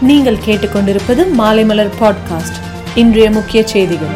நீங்கள் கேட்டுக்கொண்டிருப்பது மாலைமலர் பாட்காஸ்ட். இன்றைய முக்கிய செய்திகள்.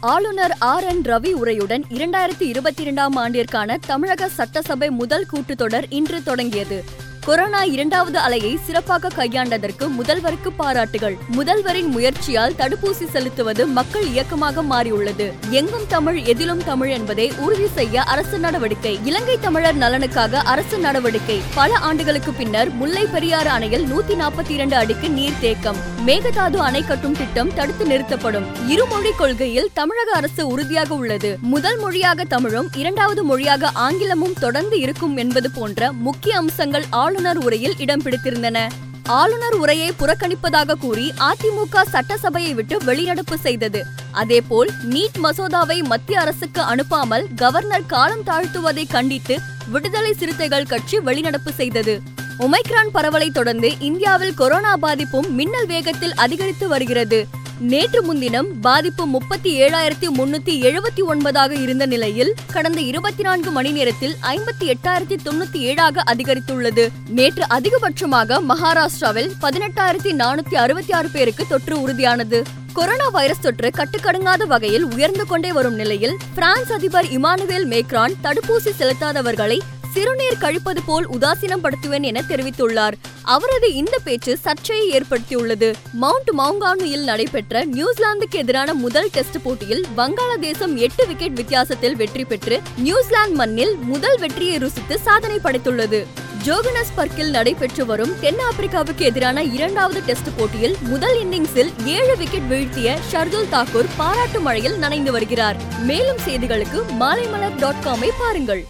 ஆளுநர் ஆர் என் ரவி உரையுடன் இரண்டாயிரத்தி இருபத்தி இரண்டாம் ஆண்டிற்கான தமிழக சட்டசபை முதல் கூட்டத்தொடர் இன்று தொடங்கியது. கொரோனா இரண்டாவது அலையை சிறப்பாக கையாண்டதற்கு முதல்வருக்கு பாராட்டுகள். முதல்வரின் முயற்சியால் தடுப்பூசி செலுத்துவது மக்கள் இயக்கமாக மாறியுள்ளது. எங்கும் தமிழ் எதிலும் தமிழ் என்பதை உறுதி செய்ய அரசு நடவடிக்கை. இலங்கை தமிழர் நலனுக்காக அரசு நடவடிக்கை. பல ஆண்டுகளுக்கு பின்னர் முல்லை பெரியாறு அணையில் நூத்தி நாற்பத்தி இரண்டு அடிக்கு நீர் தேக்கம். மேகதாது அணை கட்டும் திட்டம் தடுத்து நிறுத்தப்படும். இருமொழி கொள்கையில் தமிழக அரசு உறுதியாக உள்ளது. முதல் மொழியாக தமிழும் இரண்டாவது மொழியாக ஆங்கிலமும் தொடர்ந்து இருக்கும் என்பது போன்ற முக்கிய அம்சங்கள் ஆளுநர் உரையில் இடம் பிடித்திருந்தன. ஆளுநர் உரையை புறக்கணிப்பதாக கூறி அதிமுக சட்டசபையை விட்டு வெளிநடப்பு செய்தது. அதேபோல் நீட் மசோதாவை மத்திய அரசுக்கு அனுப்பாமல் கவர்னர் காலம் தாழ்த்துவதை கண்டித்து விடுதலை சிறுத்தைகள் கட்சி வெளிநடப்பு செய்தது. ஒமைக்ரான் பரவலை தொடர்ந்து இந்தியாவில் கொரோனா பாதிப்பும் மின்னல் வேகத்தில் அதிகரித்து வருகிறது. நேற்று முன்தினம் பாதிப்பு முப்பத்தி ஏழாயிரத்தி முன்னூத்தி எழுபத்தி ஒன்பதாக இருந்த நிலையில் கடந்த இருபத்தி நான்கு மணி நேரத்தில் ஐம்பத்தி எட்டாயிரத்தி தொண்ணூத்தி ஏழாக அதிகரித்துள்ளது. நேற்று அதிகபட்சமாக மகாராஷ்டிராவில் பதினெட்டாயிரத்தி நானூத்தி அறுபத்தி ஆறு பேருக்கு தொற்று உறுதியானது. கொரோனா வைரஸ் தொற்று கட்டுக்கடங்காத வகையில் உயர்ந்து கொண்டே வரும் நிலையில் பிரான்ஸ் அதிபர் இமானுவேல் மேக்ரான் தடுப்பூசி செலுத்தாதவர்களை சிறுநீர் கழிப்பது போல் உதாசீனம் படுத்துவேன் என தெரிவித்துள்ளார். அவரது இந்த பேச்சு சர்ச்சையை ஏற்படுத்தியுள்ளது. மவுண்ட் மவுங்கானுயில் நடைபெற்ற நியூசிலாந்துக்கு எதிரான முதல் டெஸ்ட் போட்டியில் வங்காளதேசம் எட்டு விக்கெட் வித்தியாசத்தில் வெற்றி பெற்று நியூசிலாந்து மண்ணில் முதல் வெற்றியை ருசித்து சாதனை படைத்துள்ளது. ஜோகனஸ் பர்க்கில் நடைபெற்று வரும் தென்னாப்பிரிக்காவுக்கு எதிரான இரண்டாவது டெஸ்ட் போட்டியில் முதல் இன்னிங்ஸில் ஏழு விக்கெட் வீழ்த்திய ஷர்துல் தாக்கூர் பாராட்டு மழையில் நனைந்து வருகிறார். மேலும் செய்திகளுக்கு மாலைமலர் டாட் காமை பாருங்கள்.